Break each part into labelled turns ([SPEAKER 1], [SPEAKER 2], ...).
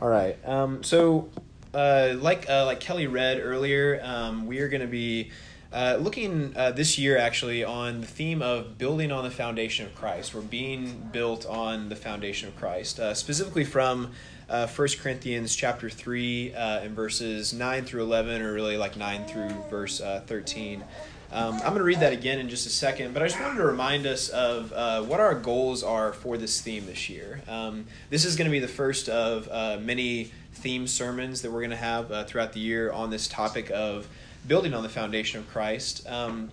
[SPEAKER 1] All right. Um, so, uh, like uh, like Kelly read earlier, um, we are going to be uh, looking uh, this year actually on the theme of building on the foundation of Christ. We're being built on the foundation of Christ, uh, specifically from uh, 1 Corinthians chapter 3 uh, and verses 9 through 11, or really like 9 through verse 13. Um, I'm going to read that again in just a second, but I just wanted to remind us of uh, what our goals are for this theme this year. Um, this is going to be the first of uh, many theme sermons that we're going to have uh, throughout the year on this topic of building on the foundation of Christ. Um,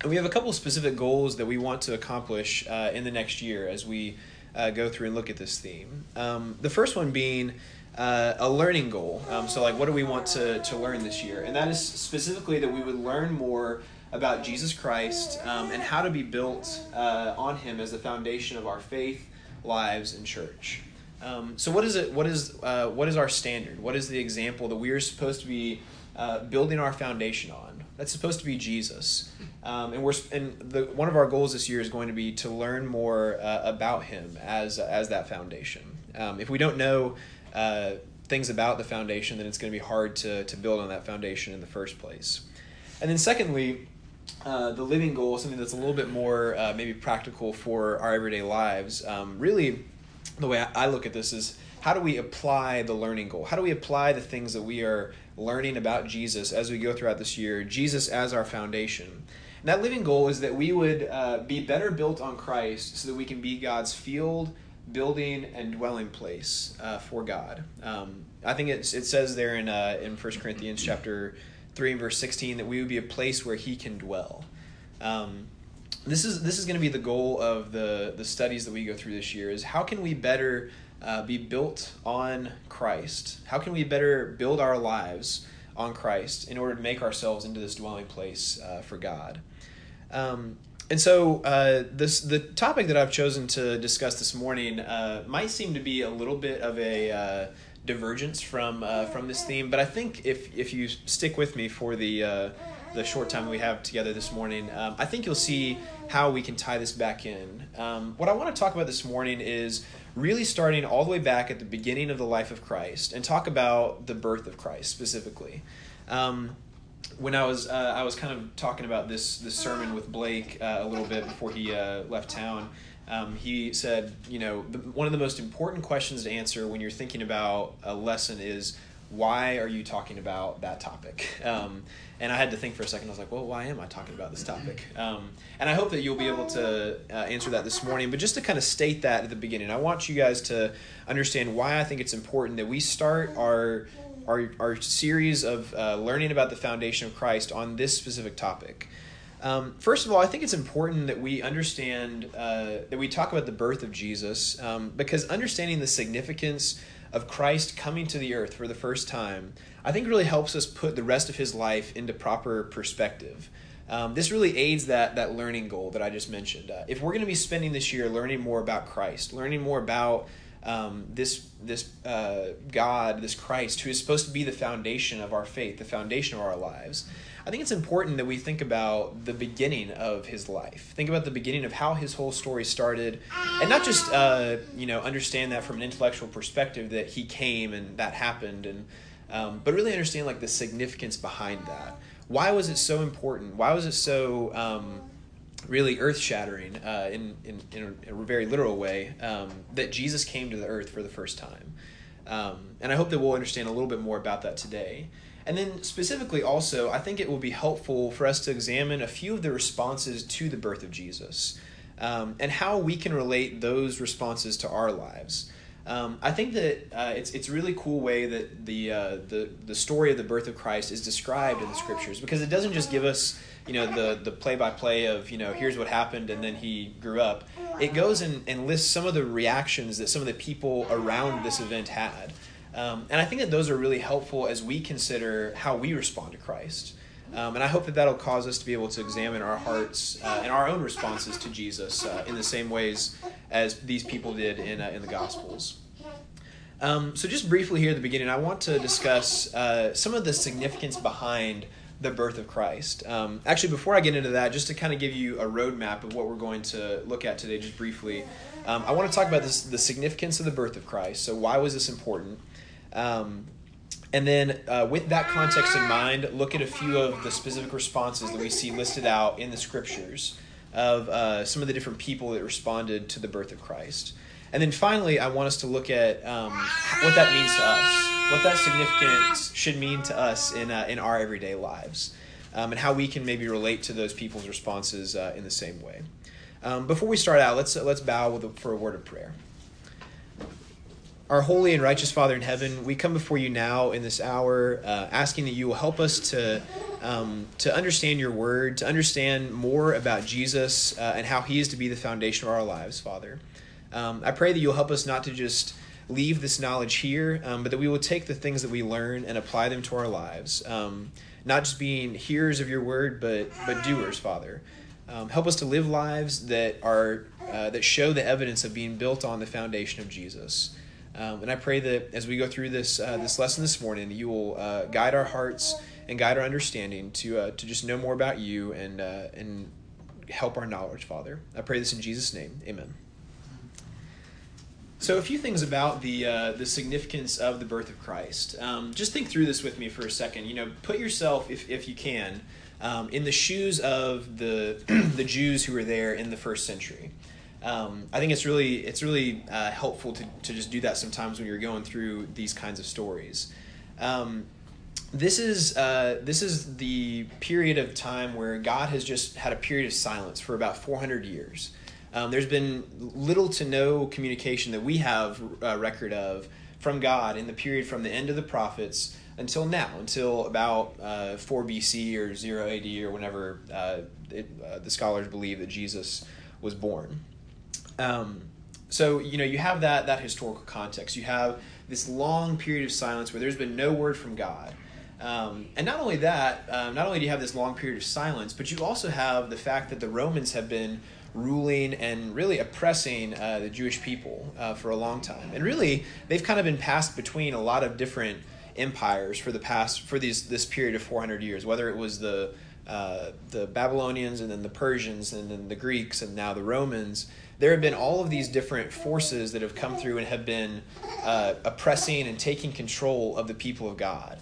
[SPEAKER 1] and we have a couple of specific goals that we want to accomplish uh, in the next year as we uh, go through and look at this theme. Um, the first one being uh, a learning goal. Um, so, like, what do we want to, to learn this year? And that is specifically that we would learn more about Jesus Christ um, and how to be built uh, on Him as the foundation of our faith, lives, and church. Um, so, what is it? What is uh, what is our standard? What is the example that we are supposed to be uh, building our foundation on? That's supposed to be Jesus, um, and we're and the one of our goals this year is going to be to learn more uh, about Him as as that foundation. Um, if we don't know uh, things about the foundation, then it's going to be hard to to build on that foundation in the first place. And then, secondly, uh, the living goal, something that's a little bit more uh, maybe practical for our everyday lives. Um, really, the way I look at this is how do we apply the learning goal? How do we apply the things that we are learning about Jesus as we go throughout this year? Jesus as our foundation. And that living goal is that we would uh, be better built on Christ so that we can be God's field, building, and dwelling place uh, for God. Um, I think it says there in, uh, in 1 Corinthians chapter 3 and verse 16 that we would be a place where he can dwell. Um, this is this is going to be the goal of the the studies that we go through this year is how can we better uh, be built on Christ? How can we better build our lives on Christ in order to make ourselves into this dwelling place uh, for God? Um, and so uh, this the topic that I've chosen to discuss this morning uh, might seem to be a little bit of a uh, divergence from uh, from this theme, but I think if if you stick with me for the uh, the short time we have together this morning, um, I think you'll see how we can tie this back in. Um, what I want to talk about this morning is really starting all the way back at the beginning of the life of Christ and talk about the birth of Christ specifically. Um, when I was uh, I was kind of talking about this this sermon with Blake uh, a little bit before he uh, left town. Um, he said, you know, the, one of the most important questions to answer when you're thinking about a lesson is why are you talking about that topic? Um, and I had to think for a second. I was like, well, why am I talking about this topic? Um, and I hope that you'll be able to uh, answer that this morning. But just to kind of state that at the beginning, I want you guys to understand why I think it's important that we start our our, our series of uh, learning about the foundation of Christ on this specific topic. Um, first of all, I think it's important that we understand uh, that we talk about the birth of Jesus um, because understanding the significance of Christ coming to the earth for the first time, I think really helps us put the rest of his life into proper perspective. Um, this really aids that that learning goal that I just mentioned. Uh, if we're going to be spending this year learning more about Christ, learning more about um, this this uh, God, this Christ, who is supposed to be the foundation of our faith, the foundation of our lives. I think it's important that we think about the beginning of his life. Think about the beginning of how his whole story started, and not just uh, you know understand that from an intellectual perspective that he came and that happened, and um, but really understand like the significance behind that. Why was it so important? Why was it so um, really earth shattering uh, in, in, in, a, very literal way um, that Jesus came to the earth for the first time? Um, and I hope that we'll understand a little bit more about that today. And then, specifically, also, I think it will be helpful for us to examine a few of the responses to the birth of Jesus um, and how we can relate those responses to our lives. Um, I think that uh, it's it's really cool way that the uh, the the story of the birth of Christ is described in the scriptures because it doesn't just give us you know the the play by play of you know here's what happened and then he grew up. It goes and, and lists some of the reactions that some of the people around this event had. Um, and I think that those are really helpful as we consider how we respond to Christ. Um, and I hope that that'll cause us to be able to examine our hearts uh, and our own responses to Jesus uh, in the same ways as these people did in, uh, in the Gospels. Um, so, just briefly here at the beginning, I want to discuss uh, some of the significance behind the birth of Christ. Um, actually, before I get into that, just to kind of give you a roadmap of what we're going to look at today, just briefly, um, I want to talk about this, the significance of the birth of Christ. So, why was this important? Um, and then, uh, with that context in mind, look at a few of the specific responses that we see listed out in the scriptures of uh, some of the different people that responded to the birth of Christ. And then finally, I want us to look at um, what that means to us, what that significance should mean to us in, uh, in our everyday lives, um, and how we can maybe relate to those people's responses uh, in the same way. Um, before we start out, let's, let's bow a, for a word of prayer. Our holy and righteous Father in heaven, we come before you now in this hour, uh, asking that you will help us to um, to understand your word, to understand more about Jesus uh, and how he is to be the foundation of our lives, Father. Um, I pray that you'll help us not to just leave this knowledge here, um, but that we will take the things that we learn and apply them to our lives. Um, not just being hearers of your word, but but doers, Father. Um, help us to live lives that are uh, that show the evidence of being built on the foundation of Jesus. Um, and I pray that as we go through this uh, this lesson this morning, you will uh, guide our hearts and guide our understanding to uh, to just know more about you and uh, and help our knowledge, Father. I pray this in Jesus' name, Amen. So, a few things about the uh, the significance of the birth of Christ. Um, just think through this with me for a second. You know, put yourself, if if you can, um, in the shoes of the the Jews who were there in the first century um, I think it's really it's really uh, helpful to, to just do that sometimes when you're going through these kinds of stories. Um, this is uh, this is the period of time where God has just had a period of silence for about 400 years. Um, there's been little to no communication that we have a uh, record of from God in the period from the end of the prophets until now, until about uh, 4 BC or 0 AD or whenever uh, it, uh, the scholars believe that Jesus was born. Um, so you know you have that that historical context. You have this long period of silence where there's been no word from God. Um, and not only that, um, not only do you have this long period of silence, but you also have the fact that the Romans have been ruling and really oppressing uh, the Jewish people uh, for a long time. And really, they've kind of been passed between a lot of different empires for the past for these this period of 400 years. Whether it was the uh, the Babylonians and then the Persians and then the Greeks and now the Romans there have been all of these different forces that have come through and have been uh, oppressing and taking control of the people of God.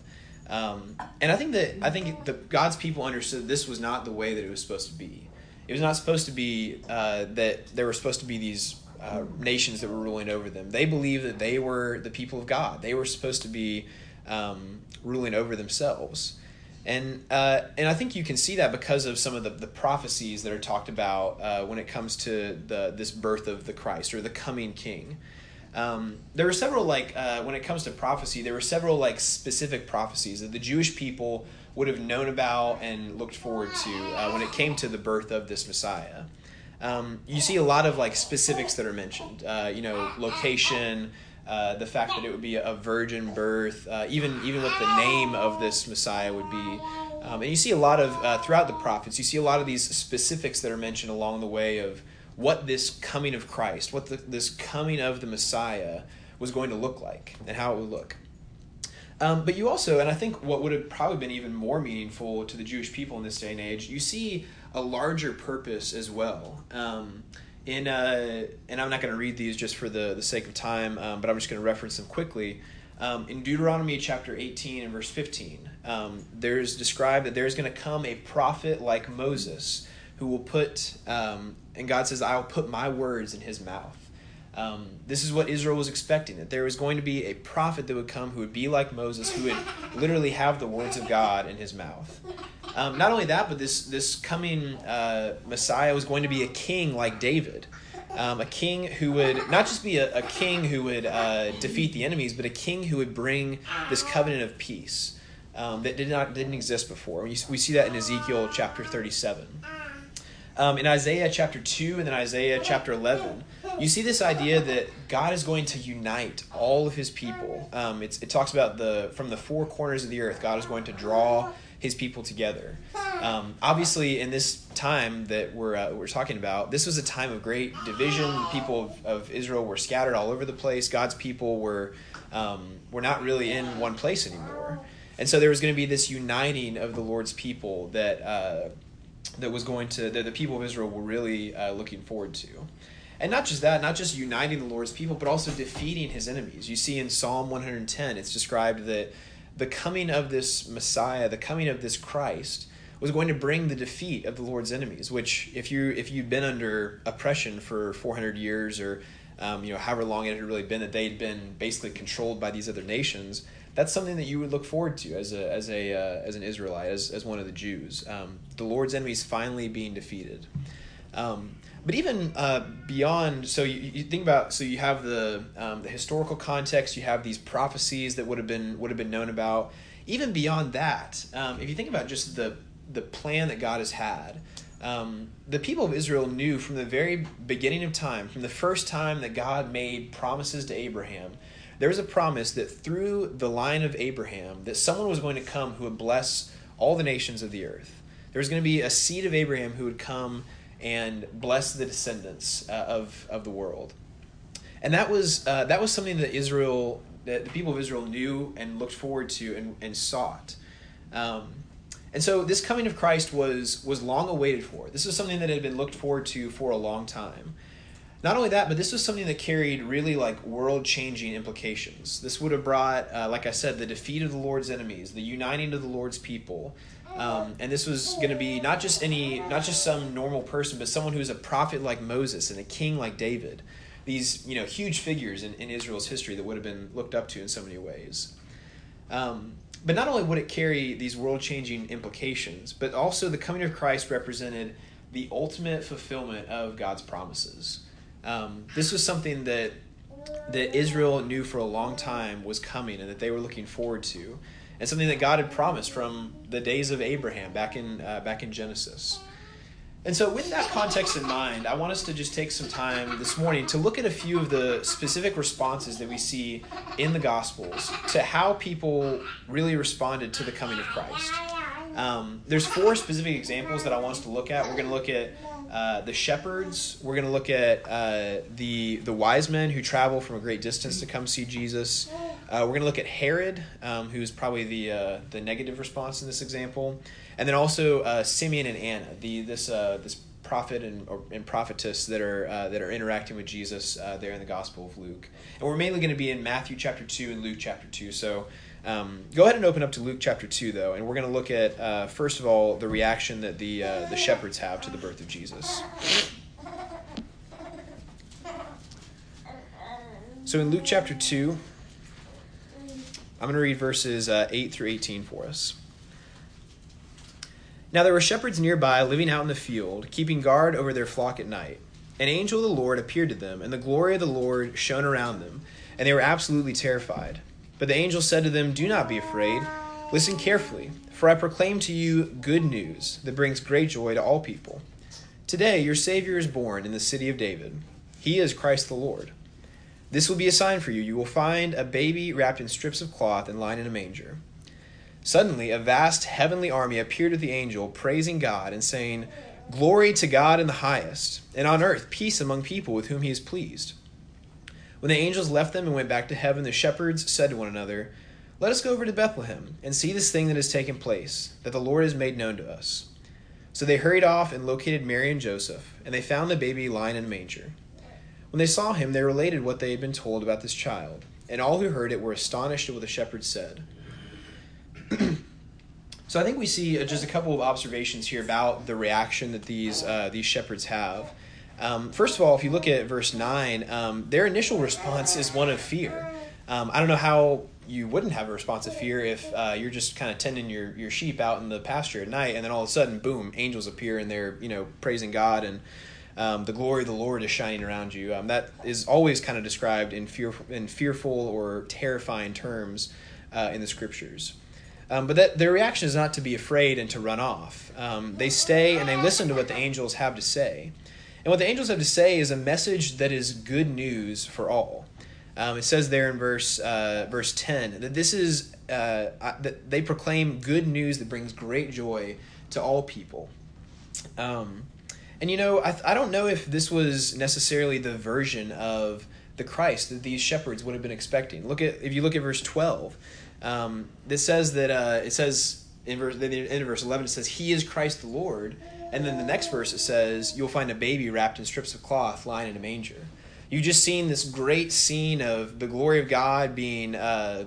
[SPEAKER 1] Um, and I think that I think the, God's people understood this was not the way that it was supposed to be. It was not supposed to be uh, that there were supposed to be these uh, nations that were ruling over them. They believed that they were the people of God. They were supposed to be um, ruling over themselves. And uh, and I think you can see that because of some of the, the prophecies that are talked about uh, when it comes to the this birth of the Christ or the coming King. Um, there were several like uh, when it comes to prophecy, there were several like specific prophecies that the Jewish people would have known about and looked forward to uh, when it came to the birth of this Messiah. Um, you see a lot of like specifics that are mentioned. Uh, you know, location. Uh, the fact that it would be a virgin birth, uh, even even what the name of this Messiah would be. Um, and you see a lot of uh, throughout the prophets, you see a lot of these specifics that are mentioned along the way of what this coming of Christ, what the, this coming of the Messiah was going to look like, and how it would look. Um, but you also, and I think what would have probably been even more meaningful to the Jewish people in this day and age, you see a larger purpose as well. Um, in uh, and I'm not going to read these just for the, the sake of time, um, but I'm just going to reference them quickly. Um, in Deuteronomy chapter 18 and verse 15, um, there's described that there's going to come a prophet like Moses who will put, um, and God says, I will put my words in his mouth. Um, this is what Israel was expecting that there was going to be a prophet that would come who would be like Moses, who would literally have the words of God in his mouth. Um, not only that, but this this coming uh, Messiah was going to be a king like David, um, a king who would not just be a, a king who would uh, defeat the enemies, but a king who would bring this covenant of peace um, that did not didn't exist before. We, we see that in Ezekiel chapter thirty seven. Um, in Isaiah chapter 2 and then Isaiah chapter 11, you see this idea that God is going to unite all of his people. Um, it talks about the from the four corners of the earth, God is going to draw his people together. Um, obviously, in this time that we're, uh, we're talking about, this was a time of great division. The people of, of Israel were scattered all over the place. God's people were, um, were not really in one place anymore. And so there was going to be this uniting of the Lord's people that, uh, that was going to, that the people of Israel were really uh, looking forward to. And not just that, not just uniting the Lord's people, but also defeating his enemies. You see in Psalm 110, it's described that the coming of this Messiah, the coming of this Christ, was going to bring the defeat of the Lord's enemies. Which, if you if you'd been under oppression for 400 years, or um, you know however long it had really been that they'd been basically controlled by these other nations, that's something that you would look forward to as a as a uh, as an Israelite, as as one of the Jews. Um, the Lord's enemies finally being defeated. Um, but even uh, beyond, so you, you think about, so you have the um, the historical context, you have these prophecies that would have been would have been known about. Even beyond that, um, if you think about just the the plan that God has had, um, the people of Israel knew from the very beginning of time, from the first time that God made promises to Abraham, there was a promise that through the line of Abraham, that someone was going to come who would bless all the nations of the earth. There was going to be a seed of Abraham who would come and bless the descendants uh, of, of the world. And that was, uh, that was something that Israel, that the people of Israel knew and looked forward to and, and sought. Um, and so this coming of Christ was, was long awaited for. This was something that had been looked forward to for a long time. Not only that, but this was something that carried really like world changing implications. This would have brought, uh, like I said, the defeat of the Lord's enemies, the uniting of the Lord's people, um, and this was going to be not just any, not just some normal person, but someone who's a prophet like Moses and a king like David. These, you know, huge figures in, in Israel's history that would have been looked up to in so many ways. Um, but not only would it carry these world changing implications, but also the coming of Christ represented the ultimate fulfillment of God's promises. Um, this was something that that Israel knew for a long time was coming and that they were looking forward to and something that God had promised from the days of Abraham back in uh, back in Genesis. And so, with that context in mind, I want us to just take some time this morning to look at a few of the specific responses that we see in the Gospels to how people really responded to the coming of Christ. Um, there's four specific examples that I want us to look at. We're going to look at uh, the shepherds. We're going to look at uh, the the wise men who travel from a great distance to come see Jesus. Uh, we're going to look at Herod, um, who's probably the uh, the negative response in this example, and then also uh, Simeon and Anna, the this this prophet and, or, and prophetess that are that are interacting with Jesus there in the Gospel of Luke. And we're mainly going to be in Matthew chapter two and Luke chapter two. So um, go ahead and open up to Luke chapter two though, and we're going to look at first of all the reaction that the the shepherds have to the birth of Jesus. So in Luke chapter 2, I'm going to read verses uh, 8 through 18 for us. Now there were shepherds nearby living out in the field, keeping guard over their flock at night. An angel of the Lord appeared to them, and the glory of the Lord shone around them, and they were absolutely terrified. But the angel said to them, Do not be afraid. Listen carefully, for I proclaim to you good news that brings great joy to all people. Today your Savior is born in the city of David. He is Christ the Lord. This will be a sign for you. You will find a baby wrapped in strips of cloth and lying in a manger. Suddenly, a vast heavenly army appeared with the angel, praising God and saying, Glory to God in the highest, and on earth peace among people with whom he is pleased. When the angels left them and went back to heaven, the shepherds said to one another, Let us go over to Bethlehem and see this thing that has taken place, that the Lord has made known to us. So they hurried off and located Mary and Joseph, and they found the baby lying in a manger. When they saw him, they related what they had been told about this child, and all who heard it were astonished at what the shepherds said. so I think we see uh, just a couple of observations here about the reaction that these uh, these shepherds have. Um, first of all, if you look at verse nine, um, their initial response is one of fear. Um, I don't know how you wouldn't have a response of fear if uh, you're just kind of tending your, your sheep out in the pasture at night, and then all of a sudden, boom, angels appear and they're you know praising God and um, the glory of the Lord is shining around you. Um, that is always kind of described in fearful, in fearful or terrifying terms uh, in the scriptures. Um, but that their reaction is not to be afraid and to run off. Um, they stay and they listen to what the angels have to say. And what the angels have to say is a message that is good news for all. Um, it says there in verse uh, verse ten that this is uh, that they proclaim good news that brings great joy to all people. Um, and you know, I, I don't know if this was necessarily the version of the Christ that these shepherds would have been expecting. Look at if you look at verse twelve, um, this says that uh, it says in verse in verse eleven it says He is Christ the Lord. And then the next verse it says, You'll find a baby wrapped in strips of cloth lying in a manger. You've just seen this great scene of the glory of God being, uh,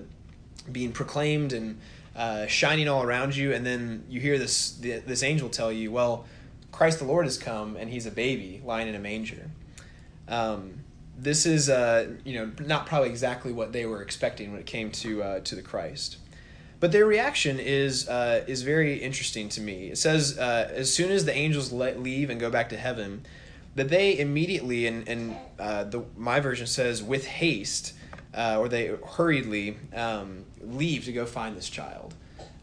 [SPEAKER 1] being proclaimed and uh, shining all around you. And then you hear this, this angel tell you, Well, Christ the Lord has come and he's a baby lying in a manger. Um, this is uh, you know not probably exactly what they were expecting when it came to uh, to the Christ. But their reaction is uh, is very interesting to me. It says uh, as soon as the angels let leave and go back to heaven, that they immediately and and uh, the my version says with haste, uh, or they hurriedly um, leave to go find this child.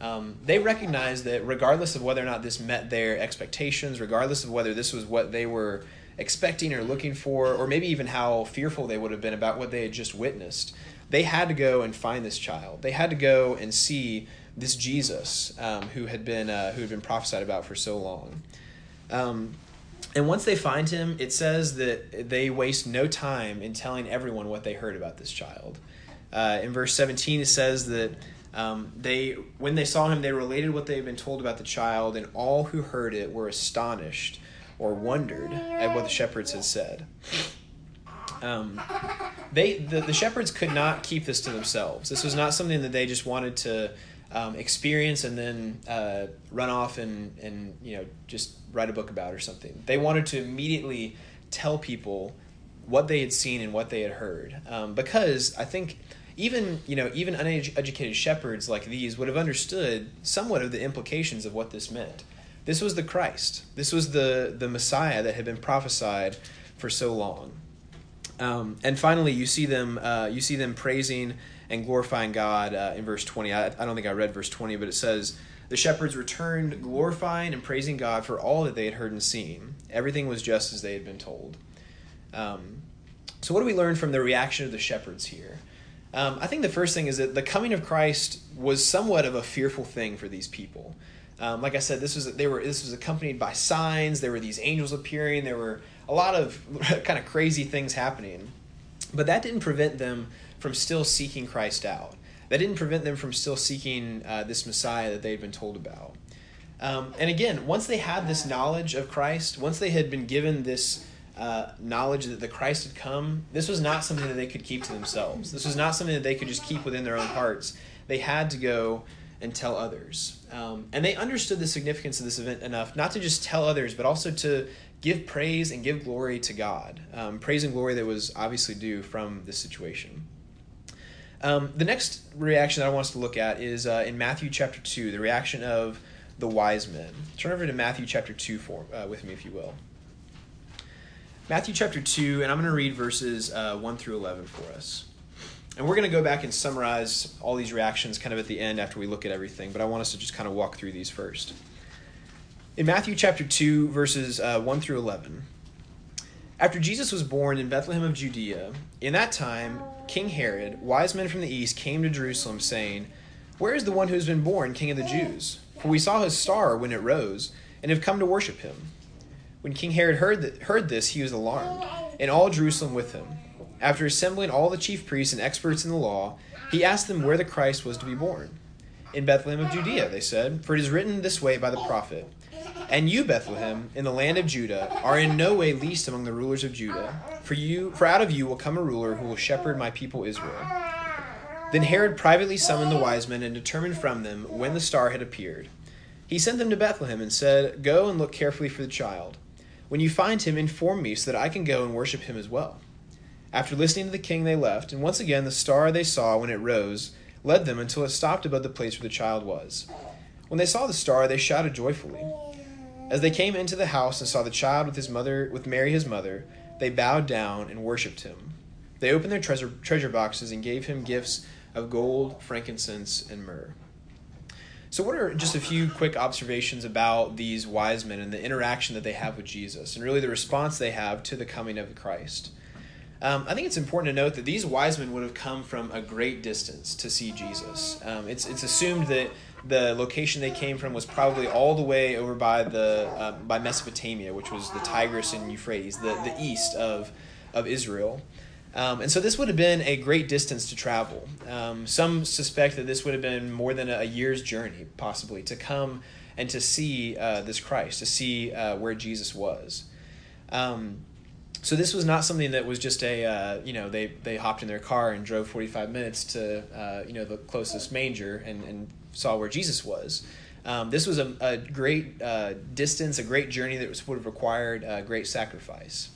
[SPEAKER 1] Um, they recognize that regardless of whether or not this met their expectations, regardless of whether this was what they were expecting or looking for, or maybe even how fearful they would have been about what they had just witnessed, they had to go and find this child. They had to go and see this Jesus um, who had been uh, who had been prophesied about for so long. Um, and once they find him, it says that they waste no time in telling everyone what they heard about this child. Uh, in verse 17, it says that um, they, when they saw him, they related what they had been told about the child, and all who heard it were astonished or wondered at what the shepherds had said. Um, they the, the shepherds could not keep this to themselves. This was not something that they just wanted to um, experience and then uh, run off and and you know just write a book about or something. They wanted to immediately tell people what they had seen and what they had heard um, because I think even you know even uneducated shepherds like these would have understood somewhat of the implications of what this meant. This was the Christ. This was the the Messiah that had been prophesied for so long. Um, and finally, you see them uh, you see them praising and glorifying God uh, in verse twenty. I, I don't think I read verse twenty, but it says the shepherds returned glorifying and praising God for all that they had heard and seen. Everything was just as they had been told. Um, so, what do we learn from the reaction of the shepherds here? Um, I think the first thing is that the coming of Christ was somewhat of a fearful thing for these people. Um, like I said, this was they were this was accompanied by signs. There were these angels appearing. There were a lot of kind of crazy things happening, but that didn't prevent them from still seeking Christ out. That didn't prevent them from still seeking uh, this Messiah that they had been told about. Um, and again, once they had this knowledge of Christ, once they had been given this uh, knowledge that the Christ had come, this was not something that they could keep to themselves. This was not something that they could just keep within their own hearts. They had to go and tell others. Um, and they understood the significance of this event enough not to just tell others, but also to give praise and give glory to God. Um, praise and glory that was obviously due from this situation. Um, the next reaction that I want us to look at is uh, in Matthew chapter 2, the reaction of the wise men. Turn over to Matthew chapter 2 for, uh, with me, if you will. Matthew chapter 2, and I'm going to read verses uh, 1 through 11 for us. And we're going to go back and summarize all these reactions kind of at the end after we look at everything, but I want us to just kind of walk through these first. In Matthew chapter 2, verses uh, 1 through 11, after Jesus was born in Bethlehem of Judea, in that time, King Herod, wise men from the east, came to Jerusalem, saying, Where is the one who has been born King of the Jews? For we saw his star when it rose, and have come to worship him. When King Herod heard, heard this, he was alarmed, and all Jerusalem with him. After assembling all the chief priests and experts in the law, he asked them where the Christ was to be born. In Bethlehem of Judea, they said, for it is written this way by the prophet And you, Bethlehem, in the land of Judah, are in no way least among the rulers of Judah, for you for out of you will come a ruler who will shepherd my people Israel. Then Herod privately summoned the wise men and determined from them when the star had appeared. He sent them to Bethlehem and said, Go and look carefully for the child. When you find him, inform me so that I can go and worship him as well. After listening to the king, they left, and once again the star they saw when it rose led them until it stopped above the place where the child was. When they saw the star, they shouted joyfully. As they came into the house and saw the child with his mother, with Mary his mother, they bowed down and worshipped him. They opened their treasure, treasure boxes and gave him gifts of gold, frankincense, and myrrh. So, what are just a few quick observations about these wise men and the interaction that they have with Jesus, and really the response they have to the coming of Christ? Um, I think it's important to note that these wise men would have come from a great distance to see Jesus. Um, it's, it's assumed that the location they came from was probably all the way over by the uh, by Mesopotamia, which was the Tigris and Euphrates, the, the east of of Israel. Um, and so this would have been a great distance to travel. Um, some suspect that this would have been more than a year's journey, possibly, to come and to see uh, this Christ, to see uh, where Jesus was. Um, so this was not something that was just a uh, you know they they hopped in their car and drove 45 minutes to uh, you know the closest manger and, and saw where Jesus was. Um, this was a, a great uh, distance, a great journey that was, would have required a great sacrifice.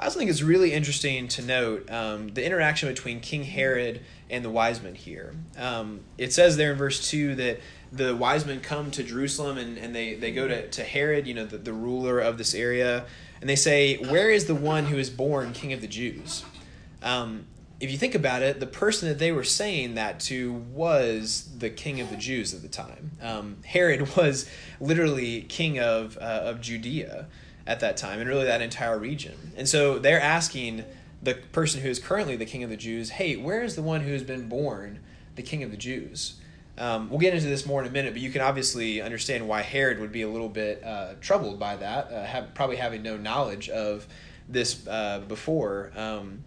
[SPEAKER 1] I also think it's really interesting to note um, the interaction between King Herod and the wise men here. Um, it says there in verse 2 that the wise men come to Jerusalem and, and they, they go to, to Herod, you know, the, the ruler of this area, and they say, Where is the one who is born king of the Jews? Um, if you think about it, the person that they were saying that to was the king of the Jews at the time. Um, Herod was literally king of, uh, of Judea at that time, and really that entire region. And so they're asking the person who is currently the king of the Jews, hey, where is the one who has been born the king of the Jews? Um, we'll get into this more in a minute, but you can obviously understand why Herod would be a little bit uh, troubled by that, uh, have, probably having no knowledge of this uh, before. Um,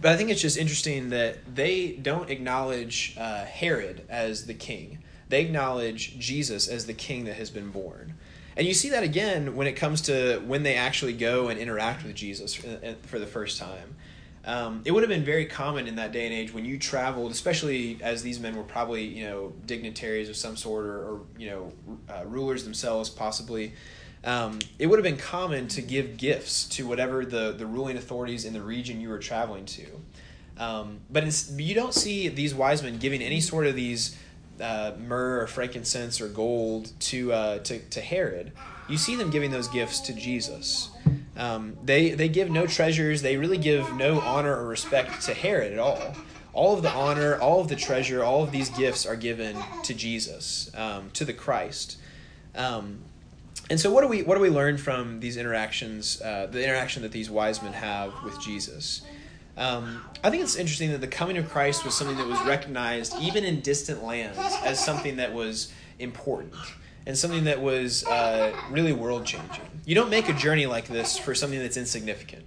[SPEAKER 1] but I think it's just interesting that they don't acknowledge uh, Herod as the king. They acknowledge Jesus as the king that has been born. And you see that again when it comes to when they actually go and interact with Jesus for, uh, the first time. Um, it would have been very common in that day and age when you traveled, especially as these men were probably you know dignitaries of some sort or, or you know uh, rulers themselves possibly. Um, it would have been common to give gifts to whatever the, the ruling authorities in the region you were traveling to. Um, but you don't see these wise men giving any sort of these uh, myrrh or frankincense or gold to, uh, to, to Herod. You see them giving those gifts to Jesus. Um, they they give no treasures. They really give no honor or respect to Herod at all. All of the honor, all of the treasure, all of these gifts are given to Jesus, um, to the Christ. Um, and so, what do we what do we learn from these interactions? Uh, the interaction that these wise men have with Jesus. Um, I think it's interesting that the coming of Christ was something that was recognized even in distant lands as something that was important and something that was uh, really world changing. You don't make a journey like this for something that's insignificant.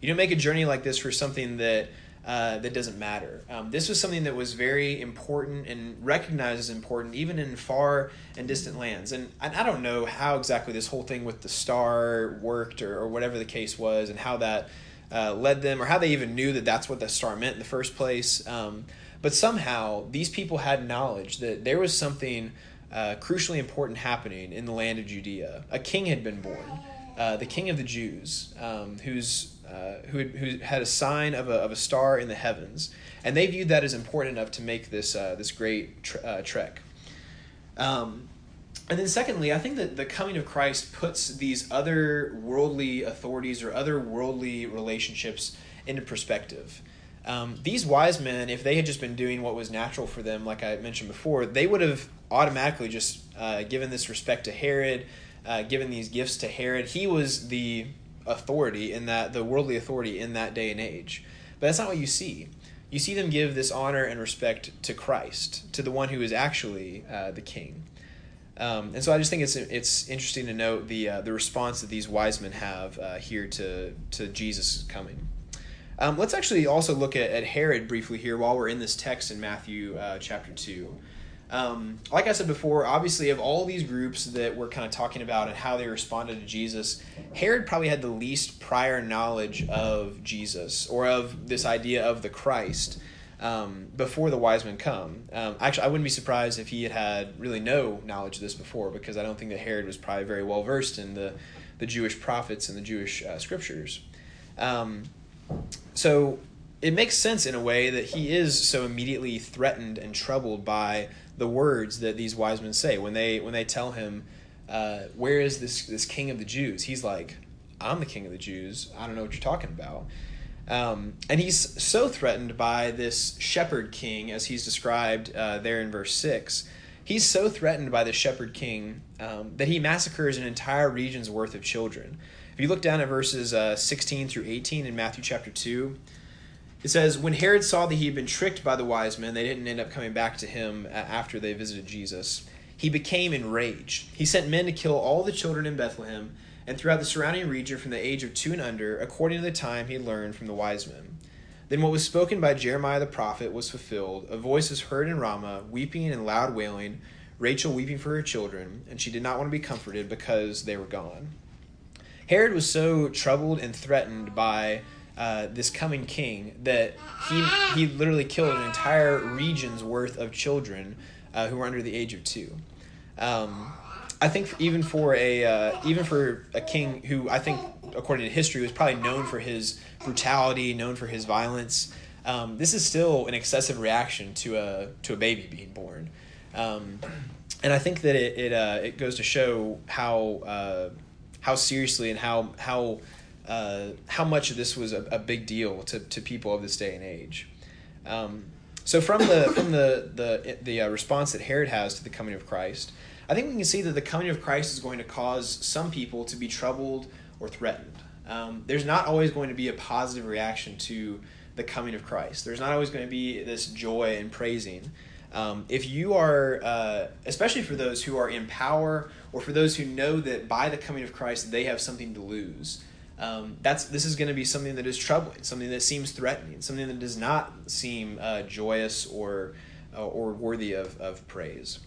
[SPEAKER 1] You don't make a journey like this for something that uh, that doesn't matter. Um, this was something that was very important and recognized as important, even in far and distant lands. And I, I don't know how exactly this whole thing with the star worked, or, or whatever the case was, and how that uh, led them, or how they even knew that that's what the star meant in the first place. Um, but somehow, these people had knowledge that there was something uh, crucially important happening in the land of Judea. A king had been born, uh, the king of the Jews, um, who's, uh, who, had, who had a sign of a, of a star in the heavens. And they viewed that as important enough to make this, uh, this great uh, trek. Um, and then, secondly, I think that the coming of Christ puts these other worldly authorities or other worldly relationships into perspective. Um, these wise men, if they had just been doing what was natural for them, like I mentioned before, they would have automatically just uh, given this respect to Herod, uh, given these gifts to Herod. He was the authority in that, the worldly authority in that day and age. But that's not what you see. You see them give this honor and respect to Christ, to the one who is actually uh, the king. Um, and so I just think it's it's interesting to note the uh, the response that these wise men have uh, here to to Jesus coming. Um, let's actually also look at, at Herod briefly here while we're in this text in Matthew uh, chapter 2. Um, like I said before, obviously, of all these groups that we're kind of talking about and how they responded to Jesus, Herod probably had the least prior knowledge of Jesus or of this idea of the Christ um, before the wise men come. Um, actually, I wouldn't be surprised if he had had really no knowledge of this before because I don't think that Herod was probably very well versed in the, the Jewish prophets and the Jewish uh, scriptures. Um, so it makes sense in a way that he is so immediately threatened and troubled by the words that these wise men say when they when they tell him, uh, "Where is this this king of the Jews?" He's like, "I'm the king of the Jews. I don't know what you're talking about." Um, and he's so threatened by this shepherd king, as he's described uh, there in verse six. He's so threatened by the shepherd king um, that he massacres an entire region's worth of children. If you look down at verses uh, 16 through 18 in Matthew chapter 2, it says, When Herod saw that he had been tricked by the wise men, they didn't end up coming back to him after they visited Jesus. He became enraged. He sent men to kill all the children in Bethlehem and throughout the surrounding region from the age of two and under, according to the time he learned from the wise men. Then what was spoken by Jeremiah the prophet was fulfilled. A voice was heard in Ramah, weeping and loud wailing Rachel weeping for her children, and she did not want to be comforted because they were gone. Herod was so troubled and threatened by uh, this coming king that he he literally killed an entire region's worth of children uh, who were under the age of two. Um, I think even for a uh, even for a king who I think according to history was probably known for his brutality, known for his violence. Um, this is still an excessive reaction to a to a baby being born, um, and I think that it it, uh, it goes to show how uh, how seriously and how how uh, how much this was a, a, big deal to, to people of this day and age. Um, so from the from the the the uh, response that Herod has to the coming of Christ, I think we can see that the coming of Christ is going to cause some people to be troubled or threatened. Um, there's not always going to be a positive reaction to the coming of Christ. There's not always going to be this joy and praising. Um, if you are, uh, especially for those who are in power or for those who know that by the coming of Christ they have something to lose, um, that's this is going to be something that is troubling, something that seems threatening, something that does not seem uh, joyous or uh, or worthy of, of praise.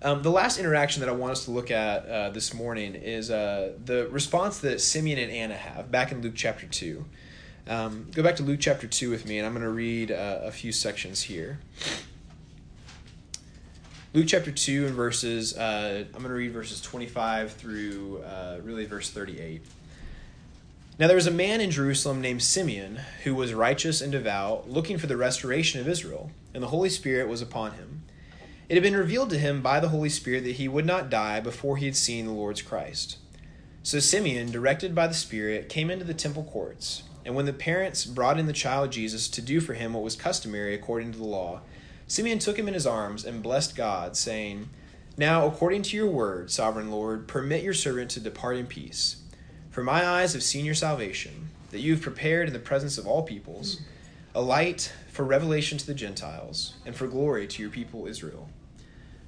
[SPEAKER 1] Um, the last interaction that I want us to look at uh, this morning is uh, the response that Simeon and Anna have back in Luke chapter 2. Um, go back to Luke chapter 2 with me, and I'm going to read uh, a few sections here. Luke chapter 2 and verses, uh, I'm going to read verses 25 through uh, really verse 38. Now there was a man in Jerusalem named Simeon who was righteous and devout, looking for the restoration of Israel, and the Holy Spirit was upon him. It had been revealed to him by the Holy Spirit that he would not die before he had seen the Lord's Christ. So Simeon, directed by the Spirit, came into the temple courts, and when the parents brought in the child Jesus to do for him what was customary according to the law, Simeon took him in his arms and blessed God, saying, Now, according to your word, sovereign Lord, permit your servant to depart in peace for my eyes have seen your salvation, that you have prepared in the presence of all peoples a light for revelation to the Gentiles, and for glory to your people Israel.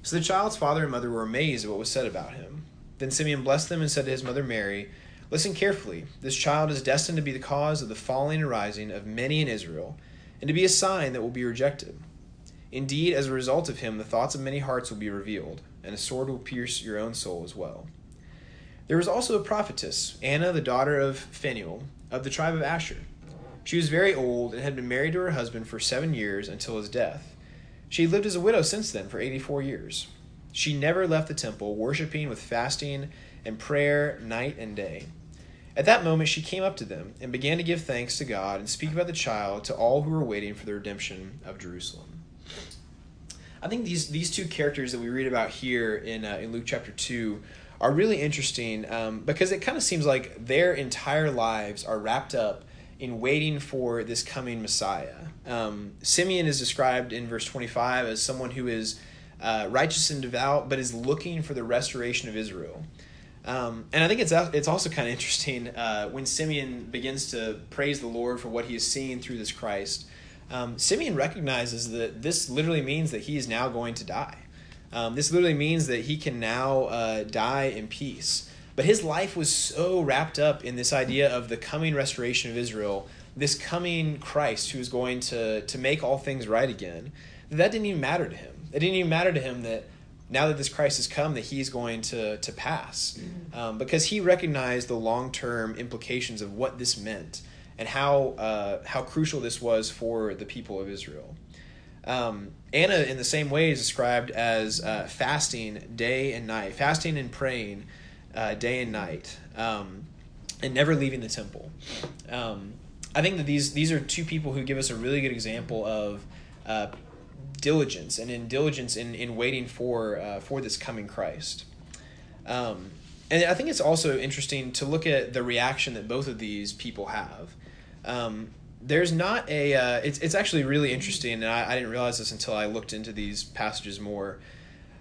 [SPEAKER 1] So the child's father and mother were amazed at what was said about him. Then Simeon blessed them and said to his mother Mary, Listen carefully. This child is destined to be the cause of the falling and rising of many in Israel, and to be a sign that will be rejected. Indeed, as a result of him, the thoughts of many hearts will be revealed, and a sword will pierce your own soul as well. There was also a prophetess, Anna, the daughter of Phanuel, of the tribe of Asher. She was very old and had been married to her husband for seven years until his death. She lived as a widow since then for 84 years. She never left the temple, worshiping with fasting and prayer night and day. At that moment, she came up to them and began to give thanks to God and speak about the child to all who were waiting for the redemption of Jerusalem. I think these, these two characters that we read about here in, uh, in Luke chapter 2 are really interesting um, because it kind of seems like their entire lives are wrapped up in waiting for this coming Messiah. Um, Simeon is described in verse 25 as someone who is uh, righteous and devout, but is looking for the restoration of Israel. Um, and I think it's it's also kind of interesting uh, when Simeon begins to praise the Lord for what he has seen through this Christ. Um, Simeon recognizes that this literally means that he is now going to die. Um, this literally means that he can now uh, die in peace. But his life was so wrapped up in this idea of the coming restoration of Israel, this coming Christ who is going to, to make all things right again, that, that didn't even matter to him. It didn't even matter to him that now that this Christ has come, that he's going to, to pass. Um, because he recognized the long term implications of what this meant and how, uh, how crucial this was for the people of Israel. Um, Anna, in the same way, is described as uh, fasting day and night, fasting and praying uh, day and night, um, and never leaving the temple. Um, I think that these these are two people who give us a really good example of uh, diligence and in diligence in, in waiting for uh, for this coming Christ. Um, and I think it's also interesting to look at the reaction that both of these people have. Um, there's not a uh, it's, it's actually really interesting and I, I didn't realize this until i looked into these passages more.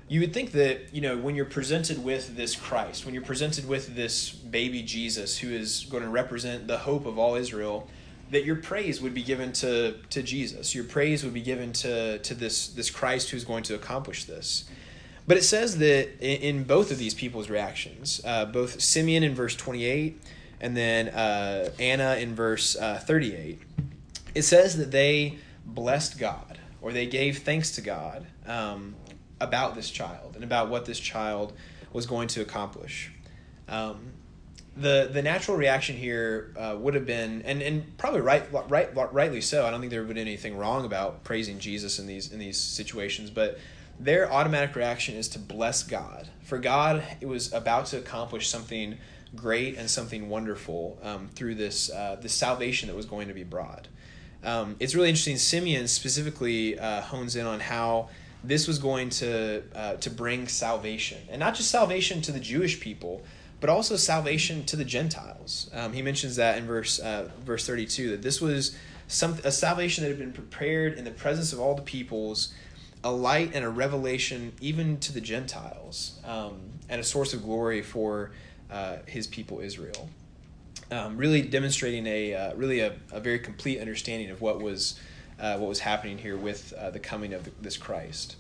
[SPEAKER 1] You would think that you know when you're presented with this christ when you're presented with this baby jesus who is going to represent the hope of all israel that your praise would be given to to jesus. Your praise would be given to to this this christ who's going to accomplish this. But it says that in, in both of these people's reactions uh, both simeon in verse 28 and then uh, Anna in verse uh, 38, it says that they blessed God or they gave thanks to God um, about this child and about what this child was going to accomplish. Um, the the natural reaction here uh, would have been, and, and probably right, right rightly so. I don't think there would be anything wrong about praising Jesus in these in these situations, but their automatic reaction is to bless God. For God, it was about to accomplish something great and something wonderful um, through this uh, salvation that was going to be brought. Um, it's really interesting. Simeon specifically uh, hones in on how this was going to uh, to bring salvation, and not just salvation to the Jewish people, but also salvation to the Gentiles. Um, he mentions that in verse uh, verse thirty two that this was some a salvation that had been prepared in the presence of all the peoples, a light and a revelation even to the Gentiles, um, and a source of glory for uh, his people Israel. Um, really demonstrating a uh, really a, a, very complete understanding of what was uh, what was happening here with uh, the coming of this Christ.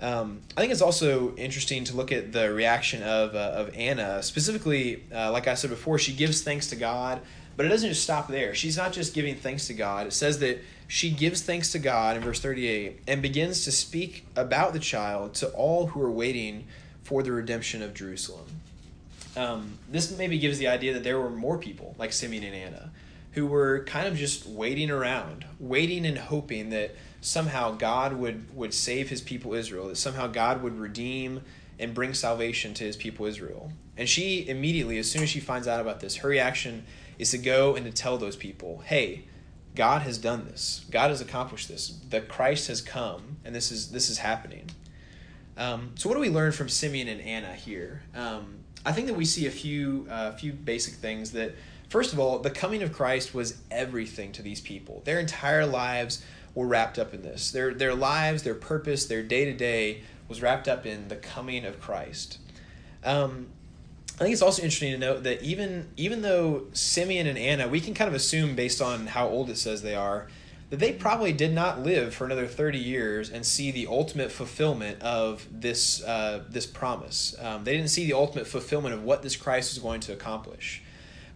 [SPEAKER 1] Um, I think it's also interesting to look at the reaction of, uh, of Anna. Specifically, uh, like I said before, she gives thanks to God, but it doesn't just stop there. She's not just giving thanks to God. It says that she gives thanks to God in verse 38 and begins to speak about the child to all who are waiting for the redemption of Jerusalem. Um, this maybe gives the idea that there were more people like Simeon and Anna who were kind of just waiting around, waiting and hoping that somehow God would, would save his people Israel, that somehow God would redeem and bring salvation to his people Israel. And she immediately, as soon as she finds out about this, her reaction is to go and to tell those people, hey, God has done this. God has accomplished this. The Christ has come, and this is this is happening. Um, so, what do we learn from Simeon and Anna here? Um, I think that we see a few uh, few basic things that. First of all, the coming of Christ was everything to these people. Their entire lives were wrapped up in this. Their, their lives, their purpose, their day to day was wrapped up in the coming of Christ. Um, I think it's also interesting to note that even even though Simeon and Anna, we can kind of assume based on how old it says they are, that they probably did not live for another thirty years and see the ultimate fulfillment of this uh, this promise. Um, they didn't see the ultimate fulfillment of what this Christ was going to accomplish,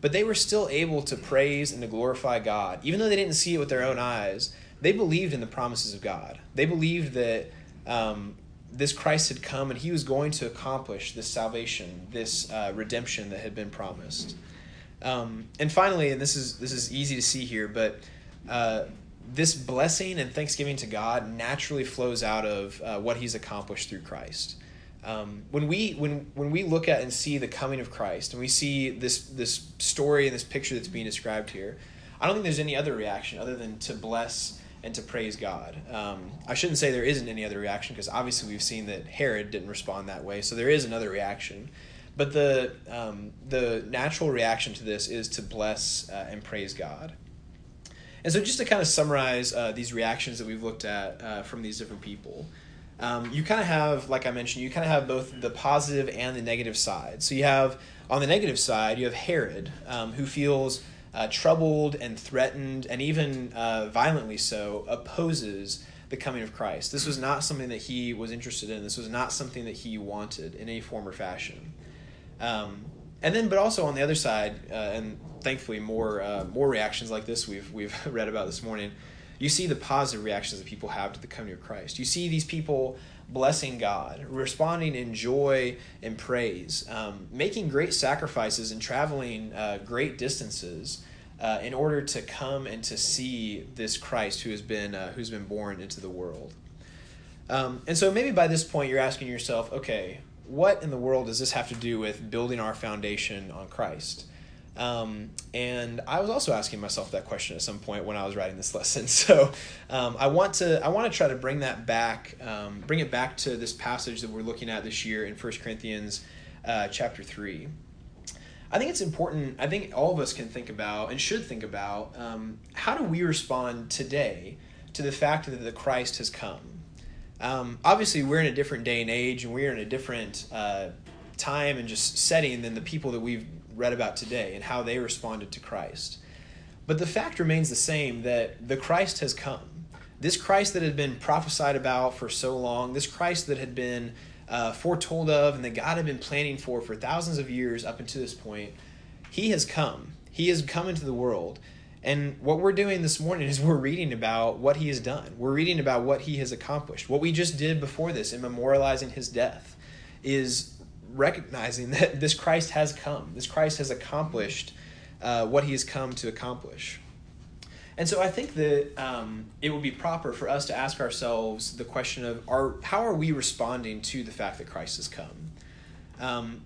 [SPEAKER 1] but they were still able to praise and to glorify God, even though they didn't see it with their own eyes they believed in the promises of God. They believed that um, this Christ had come and he was going to accomplish this salvation, this uh, redemption that had been promised. Um, and finally, and this is this is easy to see here, but uh, this blessing and thanksgiving to God naturally flows out of uh, what He's accomplished through Christ. Um, when we when when we look at and see the coming of Christ, and we see this this story and this picture that's being described here, I don't think there's any other reaction other than to bless and to praise God. Um, I shouldn't say there isn't any other reaction because obviously we've seen that Herod didn't respond that way, so there is another reaction. But the um, the natural reaction to this is to bless uh, and praise God. And so, just to kind of summarize uh, these reactions that we've looked at uh, from these different people, um, you kind of have, like I mentioned, you kind of have both the positive and the negative side. So you have on the negative side, you have Herod, um, who feels uh, troubled and threatened, and even uh, violently so, opposes the coming of Christ. This was not something that he was interested in. This was not something that he wanted in any form or fashion. Um, and then, but also on the other side, uh, and thankfully more uh, more reactions like this we've we've read about this morning. You see the positive reactions that people have to the coming of Christ. You see these people blessing God, responding in joy and praise, um, making great sacrifices and traveling uh, great distances uh, in order to come and to see this Christ who has been uh, who's been born into the world. Um, and so maybe by this point you're asking yourself, okay, what in the world does this have to do with building our foundation on Christ? Um, and I was also asking myself that question at some point when I was writing this lesson. So um, I want to I want to try to bring that back, um, bring it back to this passage that we're looking at this year in 1 Corinthians uh, chapter three. I think it's important. I think all of us can think about and should think about um, how do we respond today to the fact that the Christ has come. Um, obviously, we're in a different day and age, and we're in a different uh, time and just setting than the people that we've read about today and how they responded to Christ. But the fact remains the same that the Christ has come. This Christ that had been prophesied about for so long, this Christ that had been uh, foretold of and that God had been planning for for thousands of years up until this point, he has come. He has come into the world. And what we're doing this morning is we're reading about what he has done. We're reading about what he has accomplished. What we just did before this in memorializing his death is recognizing that this Christ has come. This Christ has accomplished uh, what he has come to accomplish. And so I think that um, it would be proper for us to ask ourselves the question of are, how are we responding to the fact that Christ has come? Um,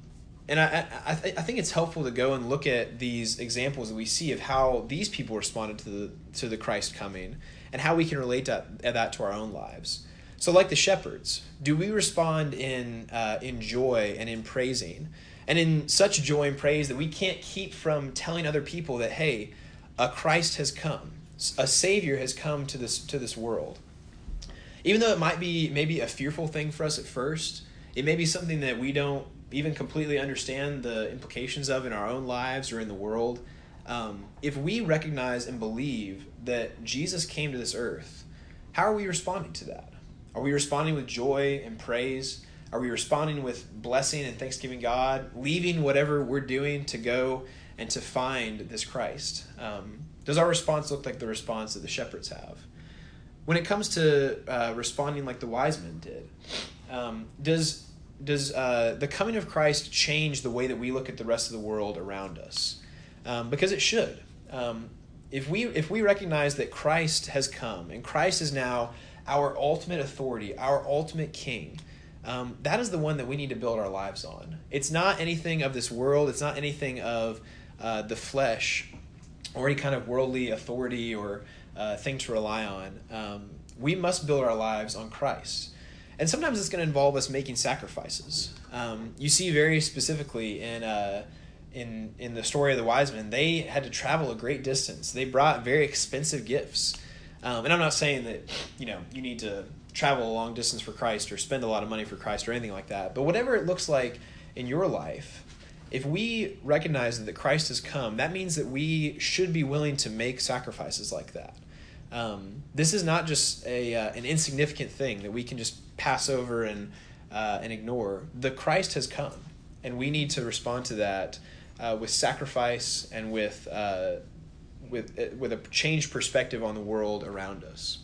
[SPEAKER 1] and I, I, th- I think it's helpful to go and look at these examples that we see of how these people responded to the, to the Christ coming and how we can relate to, that to our own lives. So, like the shepherds, do we respond in, uh, in joy and in praising? And in such joy and praise that we can't keep from telling other people that, hey, a Christ has come, a Savior has come to this, to this world. Even though it might be maybe a fearful thing for us at first, it may be something that we don't even completely understand the implications of in our own lives or in the world. Um, if we recognize and believe that Jesus came to this earth, how are we responding to that? Are we responding with joy and praise? Are we responding with blessing and thanksgiving God, leaving whatever we're doing to go and to find this Christ? Um, does our response look like the response that the shepherds have? When it comes to uh, responding like the wise men did, um, does does uh, the coming of Christ change the way that we look at the rest of the world around us? Um, because it should. Um, if we if we recognize that Christ has come and Christ is now our ultimate authority, our ultimate king, um, that is the one that we need to build our lives on. It's not anything of this world, it's not anything of uh, the flesh or any kind of worldly authority or uh, thing to rely on. Um, we must build our lives on Christ. And sometimes it's going to involve us making sacrifices. Um, you see very specifically in. Uh, in in the story of the wise men, they had to travel a great distance. They brought very expensive gifts. Um, and I'm not saying that you know you need to travel a long distance for Christ or spend a lot of money for Christ or anything like that. But whatever it looks like in your life, if we recognize that Christ has come, that means that we should be willing to make sacrifices like that. Um, this is not just a uh, an insignificant thing that we can just pass over and uh, and ignore. The Christ has come, and we need to respond to that uh, with sacrifice and with uh, with uh, with a changed perspective on the world around us.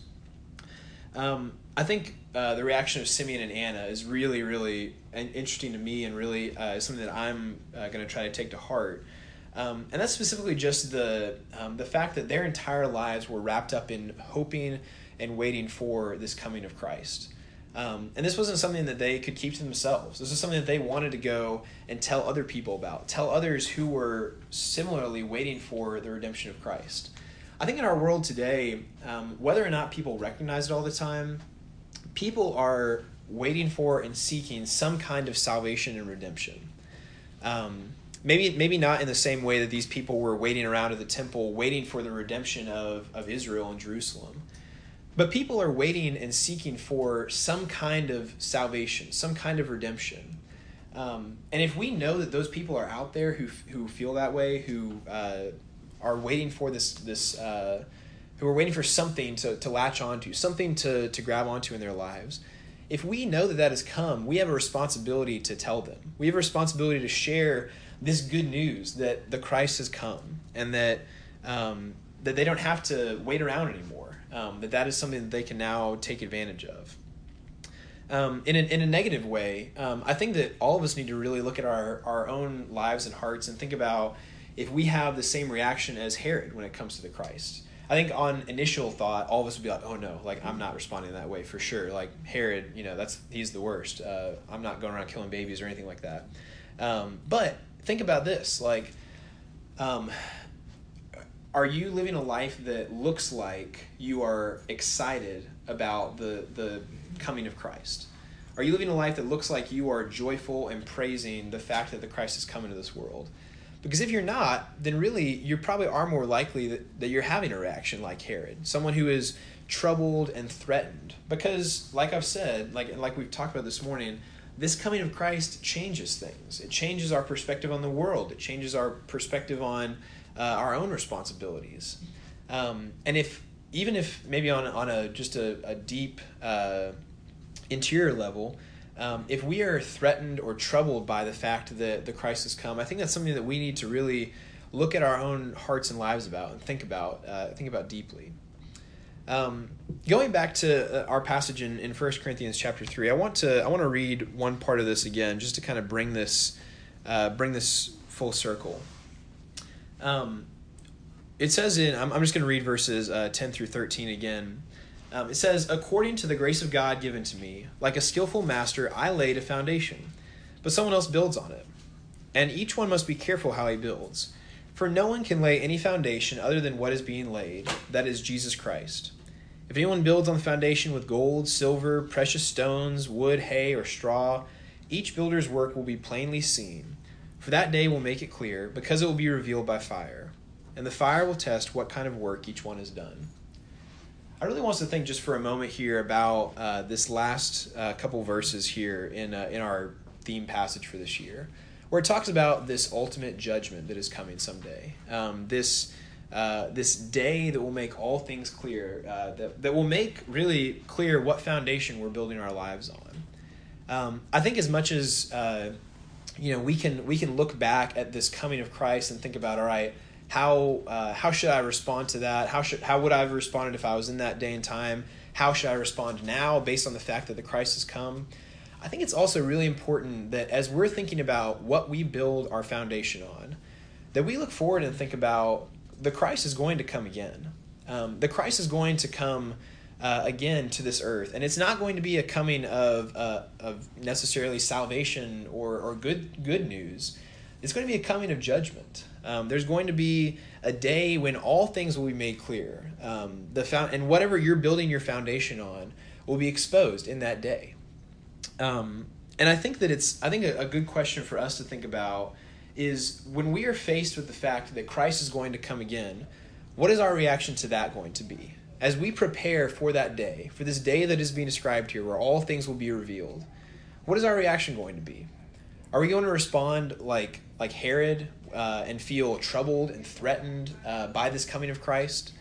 [SPEAKER 1] Um, I think uh, the reaction of Simeon and Anna is really, really interesting to me, and really uh, something that I'm uh, going to try to take to heart. Um, and that's specifically just the um, the fact that their entire lives were wrapped up in hoping and waiting for this coming of Christ. Um, and this wasn't something that they could keep to themselves. This was something that they wanted to go and tell other people about, tell others who were similarly waiting for the redemption of Christ. I think in our world today, um, whether or not people recognize it all the time, people are waiting for and seeking some kind of salvation and redemption. Um, maybe maybe not in the same way that these people were waiting around at the temple, waiting for the redemption of, of Israel and Jerusalem. But people are waiting and seeking for some kind of salvation, some kind of redemption. Um, and if we know that those people are out there who, who feel that way, who uh, are waiting for this, this uh, who are waiting for something to, to latch onto, something to, to grab onto in their lives, if we know that that has come, we have a responsibility to tell them. We have a responsibility to share this good news that the Christ has come and that um, that they don't have to wait around anymore um, that that is something that they can now take advantage of. Um, in, a, in a negative way, um, I think that all of us need to really look at our, our own lives and hearts and think about if we have the same reaction as Herod when it comes to the Christ. I think on initial thought, all of us would be like, "Oh no, like I'm not responding that way for sure." Like Herod, you know, that's he's the worst. Uh, I'm not going around killing babies or anything like that. Um, but think about this: like, um, are you living a life that looks like you are excited about the the coming of Christ? Are you living a life that looks like you are joyful and praising the fact that the Christ has come into this world? Because if you're not, then really you probably are more likely that, that you're having a reaction like Herod, someone who is troubled and threatened. Because, like I've said, like like we've talked about this morning, this coming of Christ changes things. It changes our perspective on the world. It changes our perspective on uh, our own responsibilities. Um, and if even if maybe on on a just a, a deep uh, interior level, um, if we are threatened or troubled by the fact that the Christ's come, I think that's something that we need to really look at our own hearts and lives about and think about uh, think about deeply. Um, going back to uh, our passage in, in 1 Corinthians chapter 3, I want to I want to read one part of this again just to kind of bring this uh, bring this full circle. Um, it says in I'm, I'm just going to read verses uh, 10 through 13 again. Um, it says, According to the grace of God given to me, like a skillful master, I laid a foundation, but someone else builds on it. And each one must be careful how he builds. For no one can lay any foundation other than what is being laid, that is Jesus Christ. If anyone builds on the foundation with gold, silver, precious stones, wood, hay, or straw, each builder's work will be plainly seen. For that day will make it clear, because it will be revealed by fire. And the fire will test what kind of work each one has done. I really want us to think just for a moment here about uh, this last uh, couple verses here in, uh, in our theme passage for this year, where it talks about this ultimate judgment that is coming someday. Um, this uh, this day that will make all things clear, uh, that, that will make really clear what foundation we're building our lives on. Um, I think as much as uh, you know, we can we can look back at this coming of Christ and think about, all right, how uh, how should I respond to that? How should how would I have responded if I was in that day and time? How should I respond now based on the fact that the Christ has come? I think it's also really important that as we're thinking about what we build our foundation on, that we look forward and think about the Christ is going to come again. Um, the Christ is going to come uh, again to this earth, and it's not going to be a coming of uh, of necessarily salvation or or good good news. It's going to be a coming of judgment. Um, there's going to be a day when all things will be made clear. Um, the found, and whatever you're building your foundation on will be exposed in that day. Um, and I think that it's I think a, a good question for us to think about is when we are faced with the fact that Christ is going to come again, what is our reaction to that going to be? As we prepare for that day, for this day that is being described here, where all things will be revealed, what is our reaction going to be? Are we going to respond like like Herod uh, and feel troubled and threatened uh, by this coming of Christ?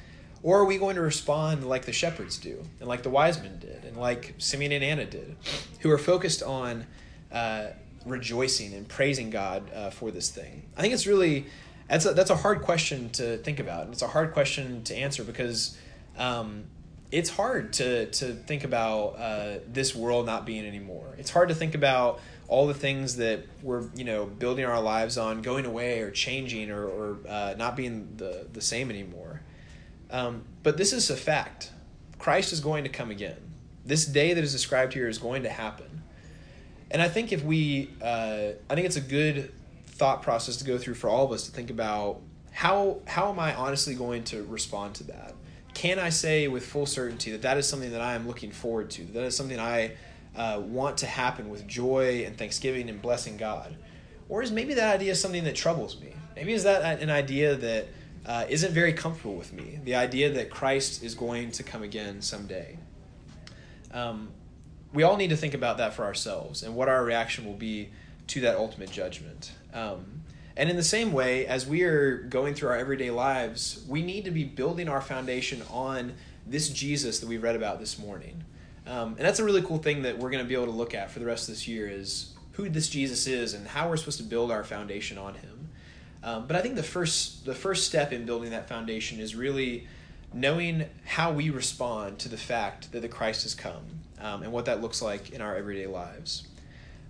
[SPEAKER 1] Or are we going to respond like the shepherds do, and like the wise men did, and like Simeon and Anna did, who are focused on uh, rejoicing and praising God uh, for this thing? I think it's really that's a, that's a hard question to think about, and it's a hard question to answer because um, it's hard to to think about uh, this world not being anymore. It's hard to think about all the things that we're you know building our lives on going away or changing or, or uh, not being the, the same anymore. Um, but this is a fact. Christ is going to come again. This day that is described here is going to happen. And i think if we uh, i think it's a good thought process to go through for all of us to think about how how am i honestly going to respond to that can i say with full certainty that that is something that i am looking forward to that is something i uh, want to happen with joy and thanksgiving and blessing God? Or is maybe that idea something that troubles me? Maybe is that an idea that uh, not very comfortable with me? The idea that Christ is going to come again someday. Um, we all need to think about that for ourselves and what our reaction will be to that ultimate judgment. Um, and in the same way, as we are going through our everyday lives, we need to be building our foundation on this Jesus that we read about this morning. Um, and that's a really cool thing that we're going to be able to look at for the rest of this year is who this Jesus is and how we're supposed to build our foundation on him. Um, but I think the first the first step in building that foundation is really knowing how we respond to the fact that the Christ has come um, and what that looks like in our everyday lives.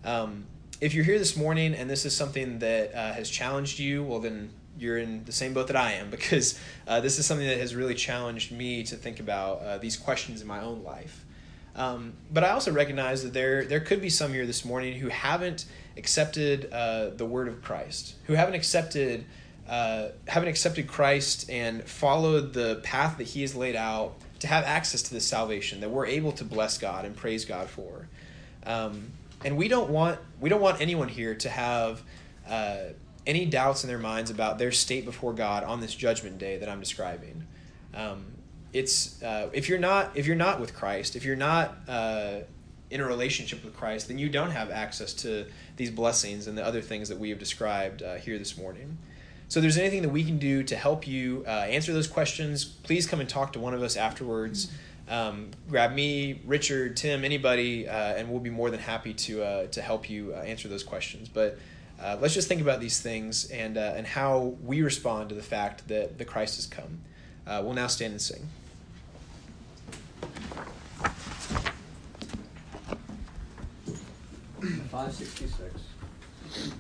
[SPEAKER 1] Um, if you're here this morning and this is something that uh, has challenged you, well then you're in the same boat that I am because uh, this is something that has really challenged me to think about uh, these questions in my own life. Um, but I also recognize that there there could be some here this morning who haven't accepted uh, the word of Christ, who haven't accepted uh, haven't accepted Christ and followed the path that He has laid out to have access to this salvation that we're able to bless God and praise God for. Um, and we don't want we don't want anyone here to have uh, any doubts in their minds about their state before God on this judgment day that I'm describing. Um, it's uh, if you're not if you're not with Christ, if you're not uh, in a relationship with Christ, then you don't have access to these blessings and the other things that we have described uh, here this morning. So, if there's anything that we can do to help you uh, answer those questions, please come and talk to one of us afterwards. Um, grab me, Richard, Tim, anybody, uh, and we'll be more than happy to uh, to help you answer those questions. But uh, let's just think about these things and uh, and how we respond to the fact that the Christ has come. Uh, we'll now stand and sing.
[SPEAKER 2] Five sixty six.